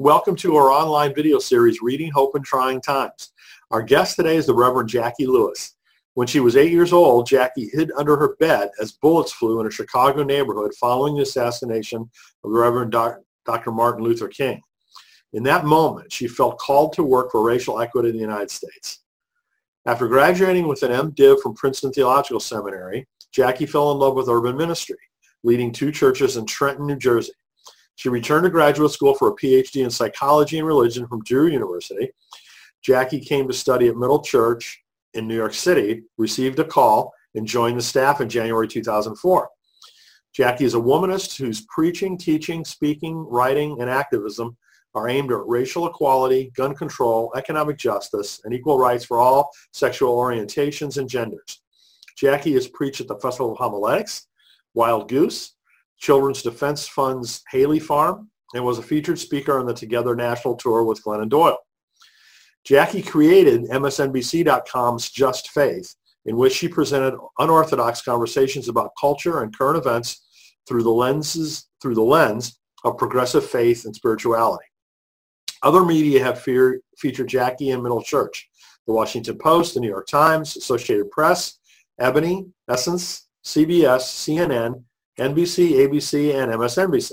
Welcome to our online video series, Reading Hope in Trying Times. Our guest today is the Reverend Jacqui Lewis. When she was eight years old, Jacqui hid under her bed as bullets flew in a Chicago neighborhood following the assassination of the Reverend Dr. Martin Luther King. In that moment, she felt called to work for racial equity in the United States. After graduating with an MDiv from Princeton Theological Seminary, Jacqui fell in love with urban ministry, leading two churches in Trenton, New Jersey. She returned to graduate school for a PhD in psychology and religion from Drew University. Jacqui came to study at Middle Church in New York City, received a call, and joined the staff in January 2004. Jacqui is a womanist whose preaching, teaching, speaking, writing, and activism are aimed at racial equality, gun control, economic justice, and equal rights for all sexual orientations and genders. Jacqui has preached at the Festival of Homiletics, Wild Goose, Children's Defense Fund's Haley Farm, and was a featured speaker on the Together National Tour with Glennon Doyle. Jacqui created MSNBC.com's Just Faith, in which she presented unorthodox conversations about culture and current events through the lenses through the lens of progressive faith and spirituality. Other media have fear, featured Jacqui in Middle Church, the Washington Post, the New York Times, Associated Press, Ebony, Essence, CBS, CNN, NBC, ABC, and MSNBC.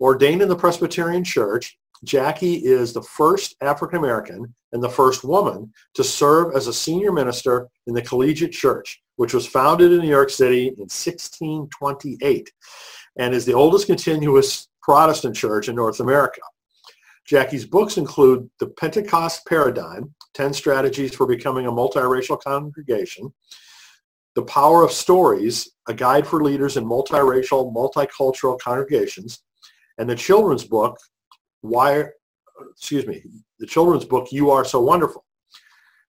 Ordained in the Presbyterian Church, Jacqui is the first African American and the first woman to serve as a senior minister in the Collegiate Church, which was founded in New York City in 1628 and is the oldest continuous Protestant church in North America. Jacqui's books include The Pentecost Paradigm, 10 Strategies for Becoming a Multiracial Congregation, the Power of Stories, a guide for leaders in multiracial, multicultural congregations, and the children's book, Why, excuse me, the children's book, You Are So Wonderful.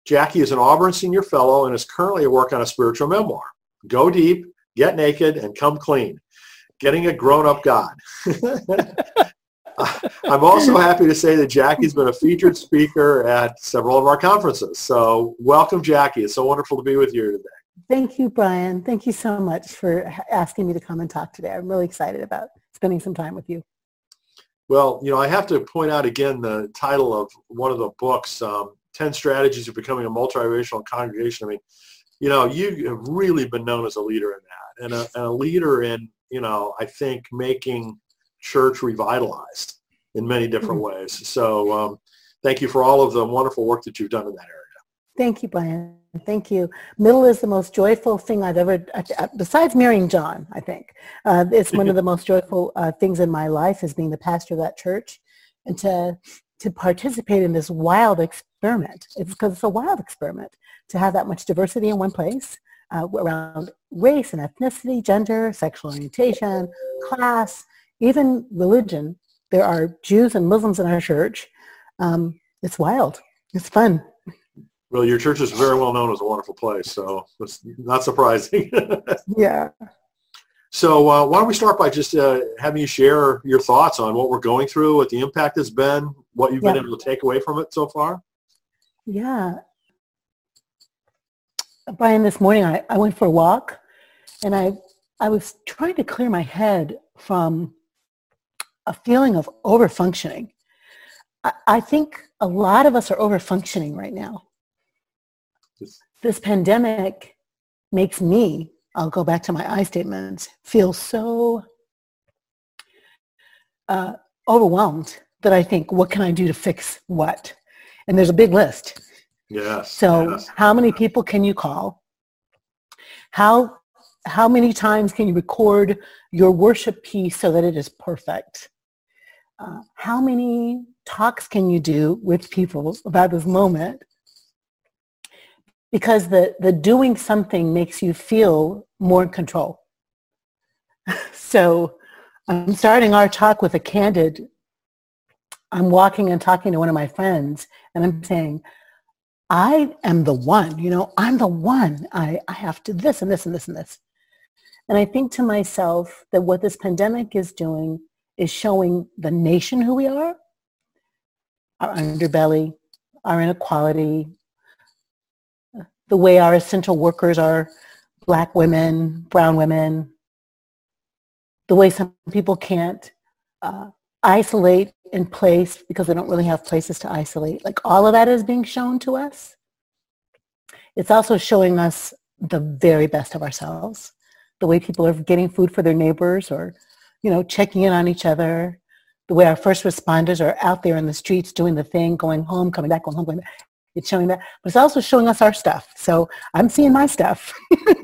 Jacqui is an Auburn Senior Fellow and is currently at work on a spiritual memoir, Go Deep, Get Naked, and Come Clean, Getting a Grown-Up God. I'm also happy to say that Jacqui's been a featured speaker at several of our conferences. So welcome, Jacqui. It's so wonderful to be with you today. Thank you, Brian. Thank you so much for asking me to come and talk today. I'm really excited about spending some time with you. Well, you know, I have to point out again the title of one of the books, um, 10 Strategies of Becoming a Multiracial Congregation. I mean, you know, you have really been known as a leader in that and a, and a leader in, you know, I think making church revitalized in many different mm-hmm. ways. So um, thank you for all of the wonderful work that you've done in that area. Thank you, Brian. Thank you. Middle is the most joyful thing I've ever, besides marrying John, I think. Uh, it's one of the most joyful uh, things in my life is being the pastor of that church and to, to participate in this wild experiment. It's because it's a wild experiment to have that much diversity in one place uh, around race and ethnicity, gender, sexual orientation, class, even religion. There are Jews and Muslims in our church. Um, it's wild. It's fun. Well, your church is very well known as a wonderful place, so it's not surprising. yeah. So uh, why don't we start by just uh, having you share your thoughts on what we're going through, what the impact has been, what you've yeah. been able to take away from it so far? Yeah. Brian, this morning I, I went for a walk and I, I was trying to clear my head from a feeling of overfunctioning. I, I think a lot of us are overfunctioning right now this pandemic makes me, I'll go back to my I statements, feel so uh, overwhelmed that I think, what can I do to fix what? And there's a big list. Yes. So yes. how many people can you call? How how many times can you record your worship piece so that it is perfect? Uh, how many talks can you do with people about this moment because the, the doing something makes you feel more in control. so I'm starting our talk with a candid, I'm walking and talking to one of my friends and I'm saying, I am the one, you know, I'm the one. I, I have to this and this and this and this. And I think to myself that what this pandemic is doing is showing the nation who we are, our underbelly, our inequality, the way our essential workers are black women, brown women, the way some people can't uh, isolate in place because they don't really have places to isolate. Like all of that is being shown to us. It's also showing us the very best of ourselves, the way people are getting food for their neighbors or, you know, checking in on each other, the way our first responders are out there in the streets doing the thing, going home, coming back, going home, going back. It's showing that, but it's also showing us our stuff. So I'm seeing my stuff.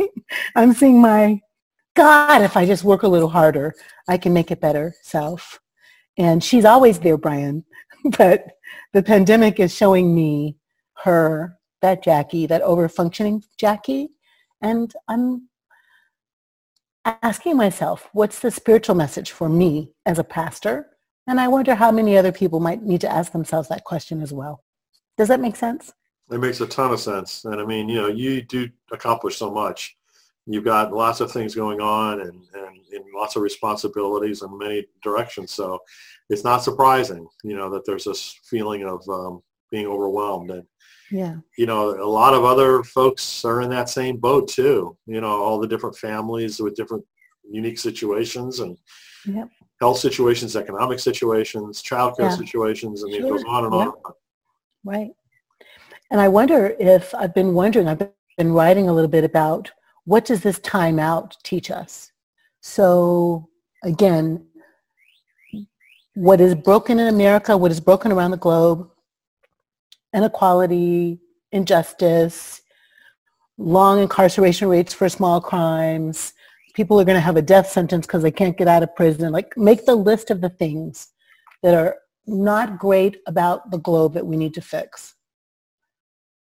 I'm seeing my, God, if I just work a little harder, I can make it better self. And she's always there, Brian. but the pandemic is showing me her, that Jacqui, that over-functioning Jacqui. And I'm asking myself, what's the spiritual message for me as a pastor? And I wonder how many other people might need to ask themselves that question as well. Does that make sense? It makes a ton of sense. And I mean, you know, you do accomplish so much. You've got lots of things going on and, and, and lots of responsibilities in many directions. So it's not surprising, you know, that there's this feeling of um, being overwhelmed. And, yeah. you know, a lot of other folks are in that same boat too. You know, all the different families with different unique situations and yep. health situations, economic situations, childcare yeah. situations, and it goes on and on. Right. And I wonder if I've been wondering, I've been writing a little bit about what does this time out teach us? So again, what is broken in America, what is broken around the globe, inequality, injustice, long incarceration rates for small crimes, people are going to have a death sentence because they can't get out of prison. Like make the list of the things that are not great about the globe that we need to fix.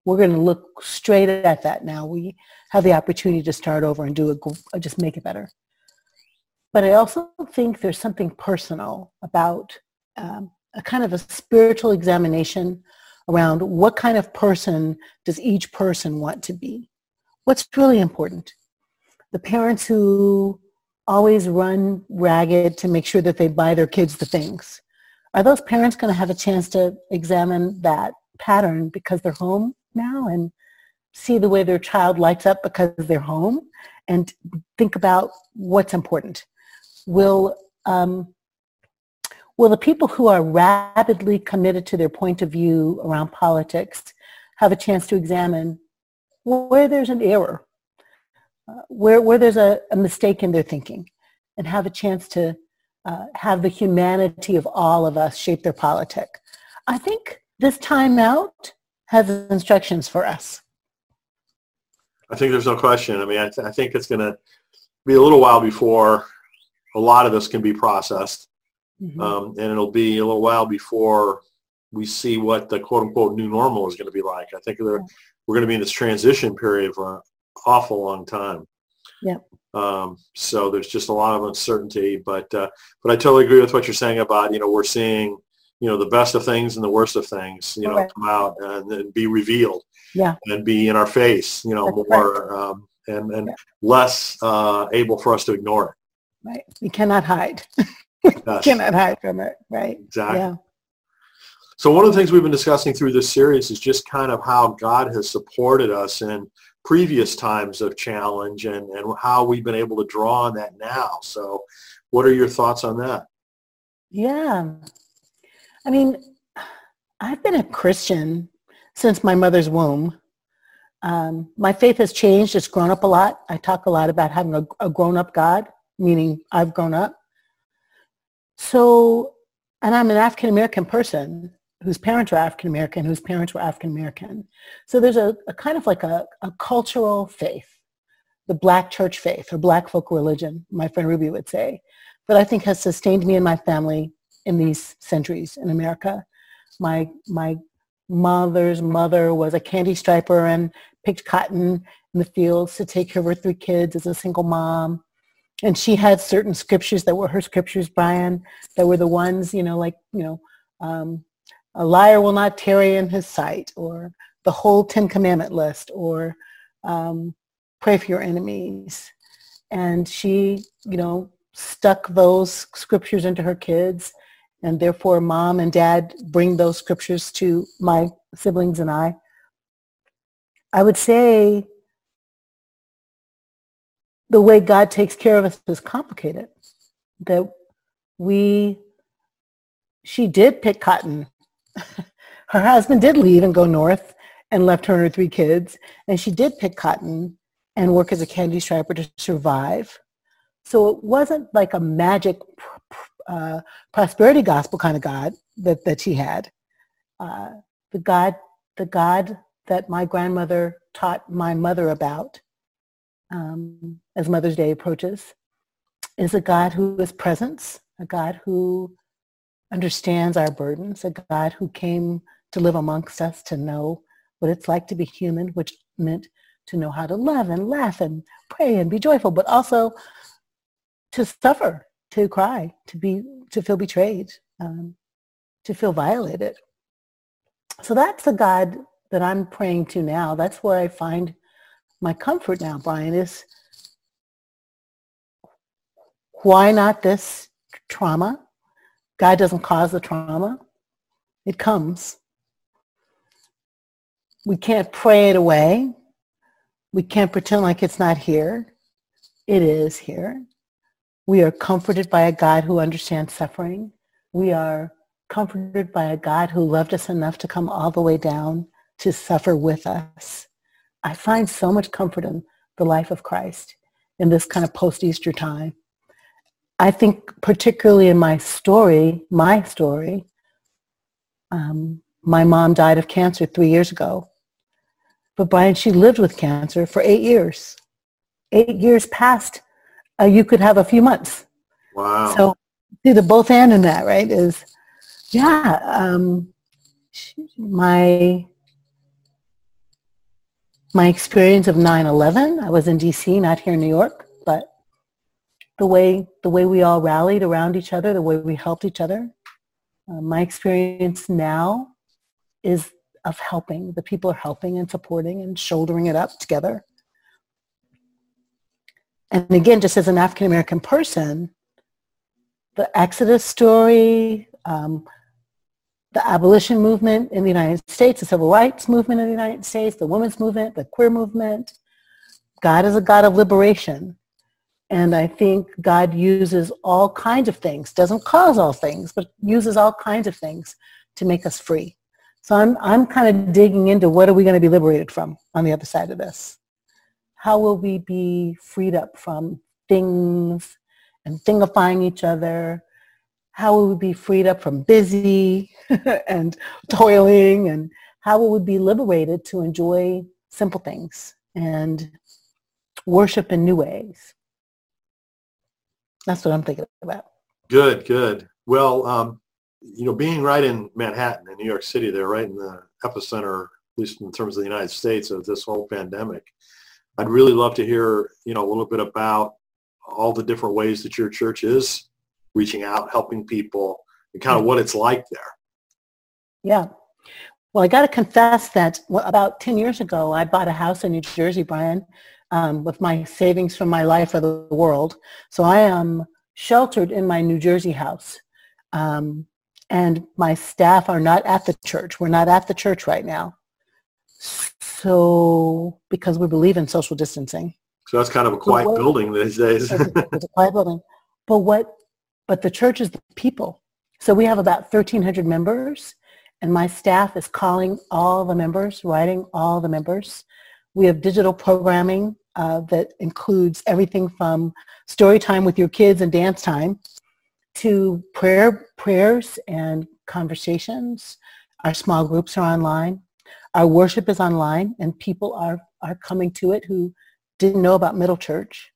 We're going to look straight at that now. We have the opportunity to start over and do it, just make it better. But I also think there's something personal about um, a kind of a spiritual examination around what kind of person does each person want to be. What's really important? The parents who always run ragged to make sure that they buy their kids the things are those parents going to have a chance to examine that pattern because they're home now and see the way their child lights up because they're home and think about what's important? Will, um, will the people who are rapidly committed to their point of view around politics have a chance to examine where there's an error, uh, where, where there's a, a mistake in their thinking, and have a chance to uh, have the humanity of all of us shape their politic. I think this time out has instructions for us. I think there's no question. I mean, I, th- I think it's going to be a little while before a lot of this can be processed. Mm-hmm. Um, and it'll be a little while before we see what the quote unquote new normal is going to be like. I think we're going to be in this transition period for an awful long time. Yeah. Um, so there's just a lot of uncertainty, but uh, but I totally agree with what you're saying about you know we're seeing you know the best of things and the worst of things you know right. come out and, and, be revealed. Yeah. And be in our face, you know, That's more um, and and yeah. less uh, able for us to ignore it. Right. You cannot hide. you cannot hide from it. Right. Exactly. Yeah. So one of the things we've been discussing through this series is just kind of how God has supported us in previous times of challenge and, and how we've been able to draw on that now. So what are your thoughts on that? Yeah. I mean, I've been a Christian since my mother's womb. Um, my faith has changed. It's grown up a lot. I talk a lot about having a, a grown-up God, meaning I've grown up. So, and I'm an African-American person whose parents were African American, whose parents were African American. So there's a, a, kind of like a, a cultural faith, the black church faith or black folk religion, my friend Ruby would say, that I think has sustained me and my family in these centuries in America. My, my mother's mother was a candy striper and picked cotton in the fields to take care of her three kids as a single mom. And she had certain scriptures that were her scriptures, Brian, that were the ones, you know, like, you know, um, a liar will not tarry in his sight, or the whole Ten Commandment list, or um, pray for your enemies. And she, you know, stuck those scriptures into her kids, and therefore mom and dad bring those scriptures to my siblings and I. I would say the way God takes care of us is complicated. That we she did pick cotton. Her husband did leave and go north and left her and her three kids. And she did pick cotton and work as a candy striper to survive. So it wasn't like a magic uh, prosperity gospel kind of God that, that she had. Uh, the God, the God that my grandmother taught my mother about um, as Mother's Day approaches is a God who is presence, a God who understands our burdens, a God who came to live amongst us to know what it's like to be human, which meant to know how to love and laugh and pray and be joyful, but also to suffer, to cry, to be, to feel betrayed, um, to feel violated. So that's the God that I'm praying to now. That's where I find my comfort now, Brian, is why not this trauma? God doesn't cause the trauma. It comes. We can't pray it away. We can't pretend like it's not here. It is here. We are comforted by a God who understands suffering. We are comforted by a God who loved us enough to come all the way down to suffer with us. I find so much comfort in the life of Christ in this kind of post-Easter time. I think particularly in my story, my story, um, my mom died of cancer three years ago. But Brian, she lived with cancer for eight years. Eight years past, uh, you could have a few months. Wow. So see the both and in that, right, is, yeah, um, my my experience of 9-11, I was in D.C., not here in New York, the way, the way we all rallied around each other, the way we helped each other. Uh, my experience now is of helping. The people are helping and supporting and shouldering it up together. And again, just as an African-American person, the Exodus story, um, the abolition movement in the United States, the civil rights movement in the United States, the women's movement, the queer movement. God is a God of liberation. And I think God uses all kinds of things, doesn't cause all things, but uses all kinds of things to make us free. So I'm, I'm kind of digging into what are we going to be liberated from on the other side of this? How will we be freed up from things and thingifying each other how will we be freed up from busy and toiling and how will we be liberated to enjoy simple things and worship in new ways that's what i'm thinking about good good well um, you know being right in manhattan in new york city they're right in the epicenter at least in terms of the united states of this whole pandemic i'd really love to hear you know a little bit about all the different ways that your church is reaching out, helping people, and kind of what it's like there. Yeah. Well, I got to confess that about 10 years ago, I bought a house in New Jersey, Brian, um, with my savings from my life of the world. So I am sheltered in my New Jersey house. Um, and my staff are not at the church. We're not at the church right now. So because we believe in social distancing. So that's kind of a quiet what, building these days. it's, a, it's a quiet building. But what but the church is the people. So we have about 1,300 members, and my staff is calling all the members, writing all the members. We have digital programming uh, that includes everything from story time with your kids and dance time to prayer, prayers and conversations. Our small groups are online. Our worship is online, and people are, are coming to it who didn't know about Middle Church.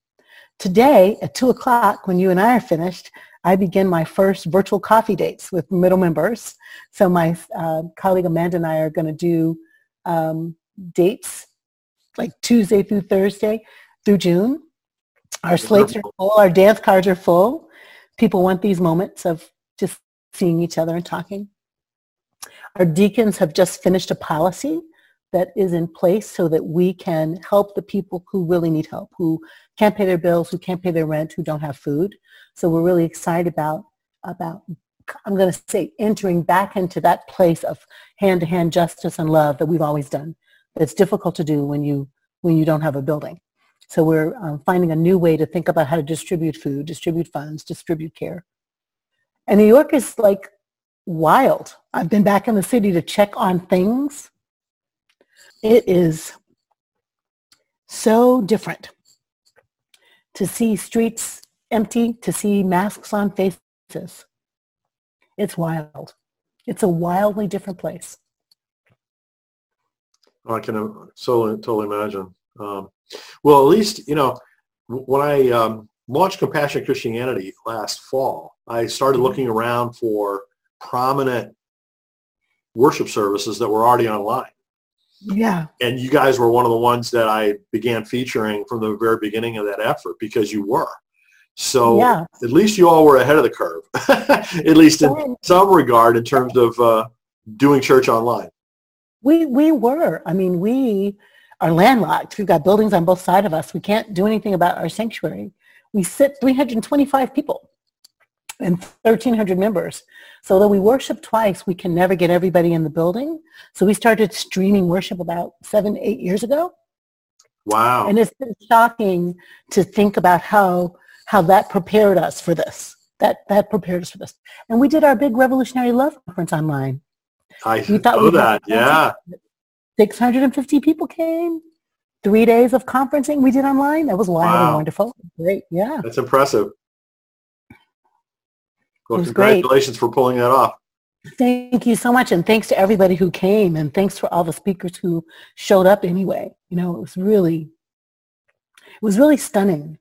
Today, at 2 o'clock, when you and I are finished, I begin my first virtual coffee dates with middle members. So my uh, colleague Amanda and I are going to do um, dates like Tuesday through Thursday through June. Our slates are full. Our dance cards are full. People want these moments of just seeing each other and talking. Our deacons have just finished a policy that is in place so that we can help the people who really need help, who can't pay their bills, who can't pay their rent, who don't have food. So we're really excited about, about I'm going to say, entering back into that place of hand-to-hand justice and love that we've always done. It's difficult to do when you, when you don't have a building. So we're um, finding a new way to think about how to distribute food, distribute funds, distribute care. And New York is like wild. I've been back in the city to check on things. It is so different to see streets empty, to see masks on faces. It's wild. It's a wildly different place. I can so totally imagine. Um, well, at least, you know, when I um, launched Compassionate Christianity last fall, I started mm-hmm. looking around for prominent worship services that were already online. Yeah. And you guys were one of the ones that I began featuring from the very beginning of that effort because you were. So yeah. at least you all were ahead of the curve, at least in some regard in terms of uh, doing church online. We, we were. I mean, we are landlocked. We've got buildings on both sides of us. We can't do anything about our sanctuary. We sit 325 people and 1,300 members. So though we worship twice, we can never get everybody in the building. So we started streaming worship about seven, eight years ago. Wow. And it's been shocking to think about how how that prepared us for this. That that prepared us for this. And we did our big Revolutionary Love Conference online. I we thought know that, yeah. 650 people came. Three days of conferencing we did online. That was wild wow. and wonderful. Great, yeah. That's impressive. Well, congratulations great. for pulling that off. Thank you so much. And thanks to everybody who came and thanks for all the speakers who showed up anyway. You know, it was really, it was really stunning.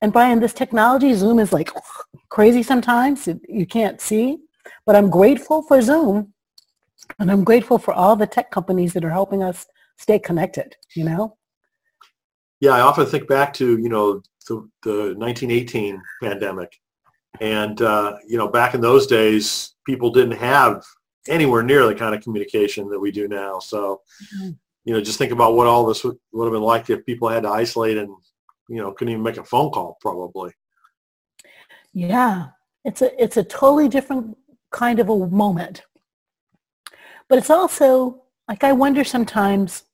And Brian, this technology, Zoom is like crazy sometimes. You can't see, but I'm grateful for Zoom and I'm grateful for all the tech companies that are helping us stay connected, you know? Yeah, I often think back to, you know, the, the 1918 pandemic and, uh, you know, back in those days, people didn't have anywhere near the kind of communication that we do now. So, mm-hmm. you know, just think about what all this would, would have been like if people had to isolate and, you know, couldn't even make a phone call probably. Yeah, it's a, it's a totally different kind of a moment. But it's also, like, I wonder sometimes,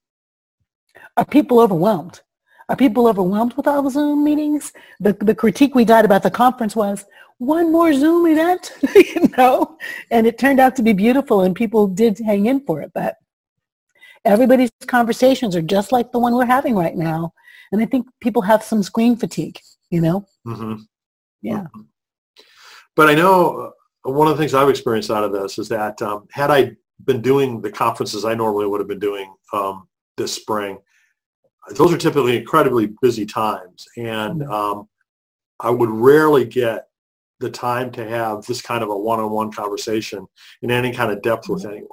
are people overwhelmed? Are people overwhelmed with all the Zoom meetings? The, the critique we got about the conference was, one more Zoom event, you know, and it turned out to be beautiful and people did hang in for it. But everybody's conversations are just like the one we're having right now. And I think people have some screen fatigue, you know? Mm-hmm. Yeah. Mm-hmm. But I know uh, one of the things I've experienced out of this is that um, had I been doing the conferences I normally would have been doing um, this spring, those are typically incredibly busy times. And mm-hmm. um, I would rarely get the time to have this kind of a one-on-one conversation in any kind of depth with anyone.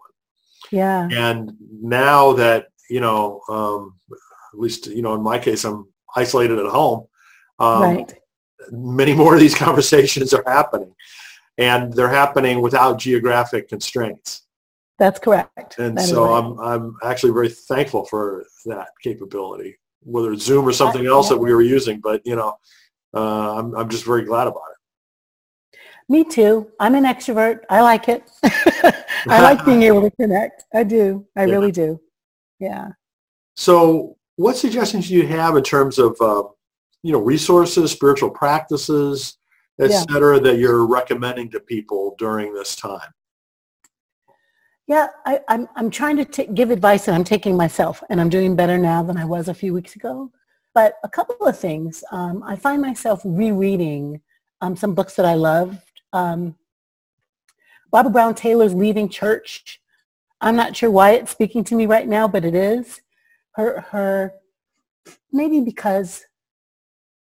Yeah. And now that, you know, um, at least, you know, in my case, I'm isolated at home. Um, right. Many more of these conversations are happening and they're happening without geographic constraints. That's correct. And that so right. I'm, I'm actually very thankful for that capability, whether it's Zoom or something else that we were using, but you know, uh, I'm, I'm just very glad about it. Me too. I'm an extrovert. I like it. I like being able to connect. I do. I yeah. really do. Yeah. So what suggestions do you have in terms of, uh, you know, resources, spiritual practices, et yeah. cetera, that you're recommending to people during this time? Yeah, I, am I'm, I'm trying to t- give advice and I'm taking myself and I'm doing better now than I was a few weeks ago. But a couple of things. Um, I find myself rereading um, some books that I loved um, Barbara Brown Taylor's Leaving Church. I'm not sure why it's speaking to me right now, but it is. Her, her, maybe because,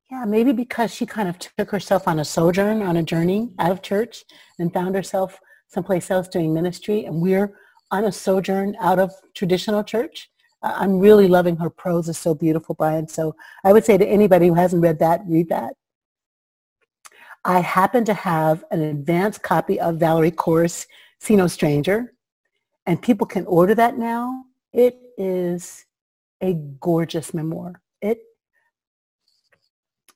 yeah, maybe because she kind of took herself on a sojourn, on a journey out of church and found herself someplace else doing ministry. And we're on a sojourn out of traditional church. I'm really loving her prose is so beautiful, Brian. So I would say to anybody who hasn't read that, read that. I happen to have an advanced copy of Valerie Kaur's See No Stranger, and people can order that now. It is a gorgeous memoir. It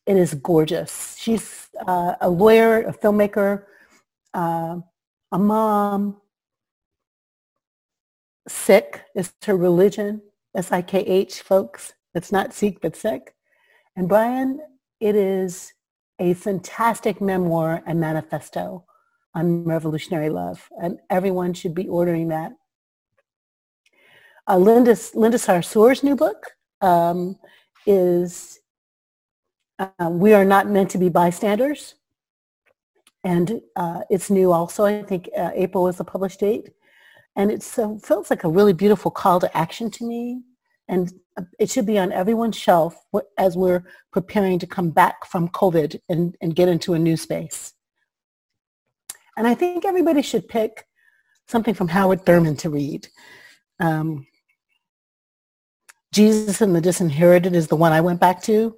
it is gorgeous. She's uh, a lawyer, a filmmaker, uh, a mom. Sikh is her religion. S-I-K-H, folks. It's not Sikh, but Sikh. And Brian, it is a fantastic memoir and manifesto on revolutionary love, and everyone should be ordering that. Uh, Linda, Linda Sarsour's new book um, is uh, We Are Not Meant to Be Bystanders. And uh, it's new also. I think uh, April is the published date. And it feels like a really beautiful call to action to me. And it should be on everyone's shelf as we're preparing to come back from COVID and, and get into a new space. And I think everybody should pick something from Howard Thurman to read. Um, Jesus and the Disinherited is the one I went back to.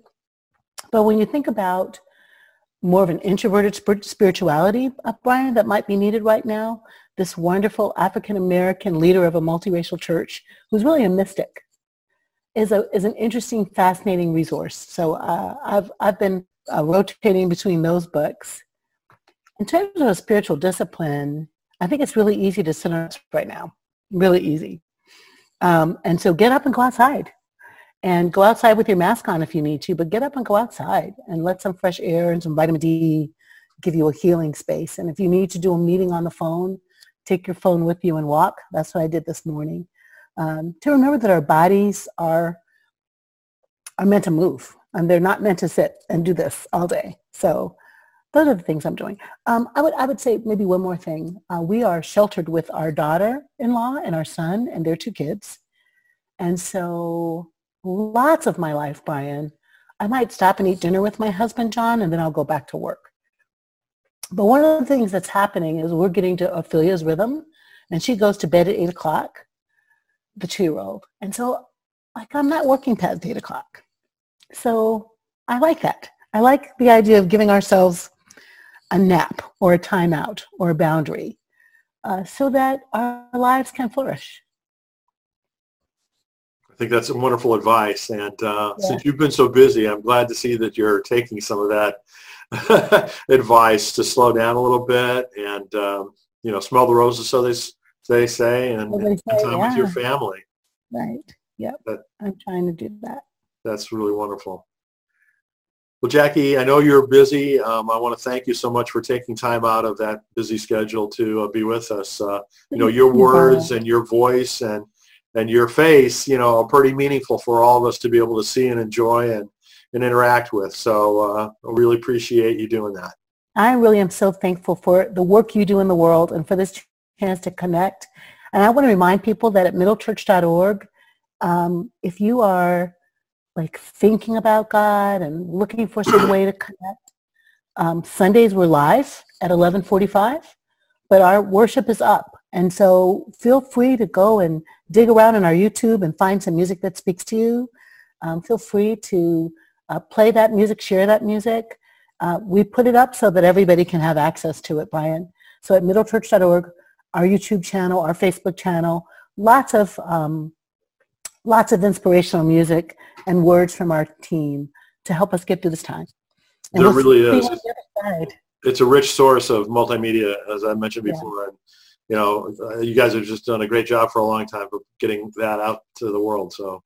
But when you think about more of an introverted spirituality, Brian, that might be needed right now, this wonderful African-American leader of a multiracial church who's really a mystic is, a, is an interesting, fascinating resource. So uh, I've, I've been uh, rotating between those books. In terms of a spiritual discipline, I think it's really easy to center us right now, really easy. Um, and so get up and go outside and go outside with your mask on if you need to, but get up and go outside and let some fresh air and some vitamin D give you a healing space. And if you need to do a meeting on the phone, take your phone with you and walk. That's what I did this morning. Um, to remember that our bodies are are meant to move and they're not meant to sit and do this all day. So those are the things I'm doing. Um, I would I would say maybe one more thing. Uh, we are sheltered with our daughter-in-law and our son and their two kids, and so lots of my life, Brian, I might stop and eat dinner with my husband, John, and then I'll go back to work. But one of the things that's happening is we're getting to Ophelia's rhythm, and she goes to bed at eight o'clock, the two-year-old, and so like I'm not working past eight o'clock. So I like that. I like the idea of giving ourselves a nap or a timeout or a boundary uh, so that our lives can flourish. I think that's wonderful advice. And uh, yeah. since you've been so busy, I'm glad to see that you're taking some of that advice to slow down a little bit and, um, you know, smell the roses, so they, they say, and, they say, time yeah. with your family. Right. Yep. That, I'm trying to do that. That's really wonderful. Well, Jacqui, I know you're busy. Um, I want to thank you so much for taking time out of that busy schedule to uh, be with us. Uh, you know, your words and your voice and and your face, you know, pretty meaningful for all of us to be able to see and enjoy and, and interact with. So uh, I really appreciate you doing that. I really am so thankful for the work you do in the world and for this chance to connect. And I want to remind people that at middlechurch.org, um, if you are like thinking about God and looking for some way to connect. Um, Sundays we're live at 11:45, but our worship is up, and so feel free to go and dig around in our YouTube and find some music that speaks to you. Um, feel free to uh, play that music, share that music. Uh, we put it up so that everybody can have access to it, Brian. So at middlechurch.org, our YouTube channel, our Facebook channel, lots of um, lots of inspirational music and words from our team to help us get through this time. And there we'll really is. It's, it's, a rich source of multimedia, as I mentioned before. Yeah. You know, uh, you guys have just done a great job for a long time of getting that out to the world. So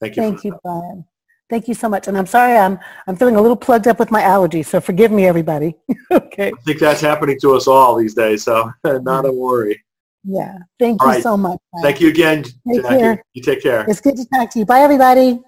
thank you. Thank you, Brian. Thank you so much. And I'm sorry I'm I'm feeling a little plugged up with my allergies, so forgive me everybody. okay. I think that's happening to us all these days, so not a worry. Yeah. Thank All you right. so much. Thank you again. Take care. You take care. It's good to talk to you. Bye, everybody.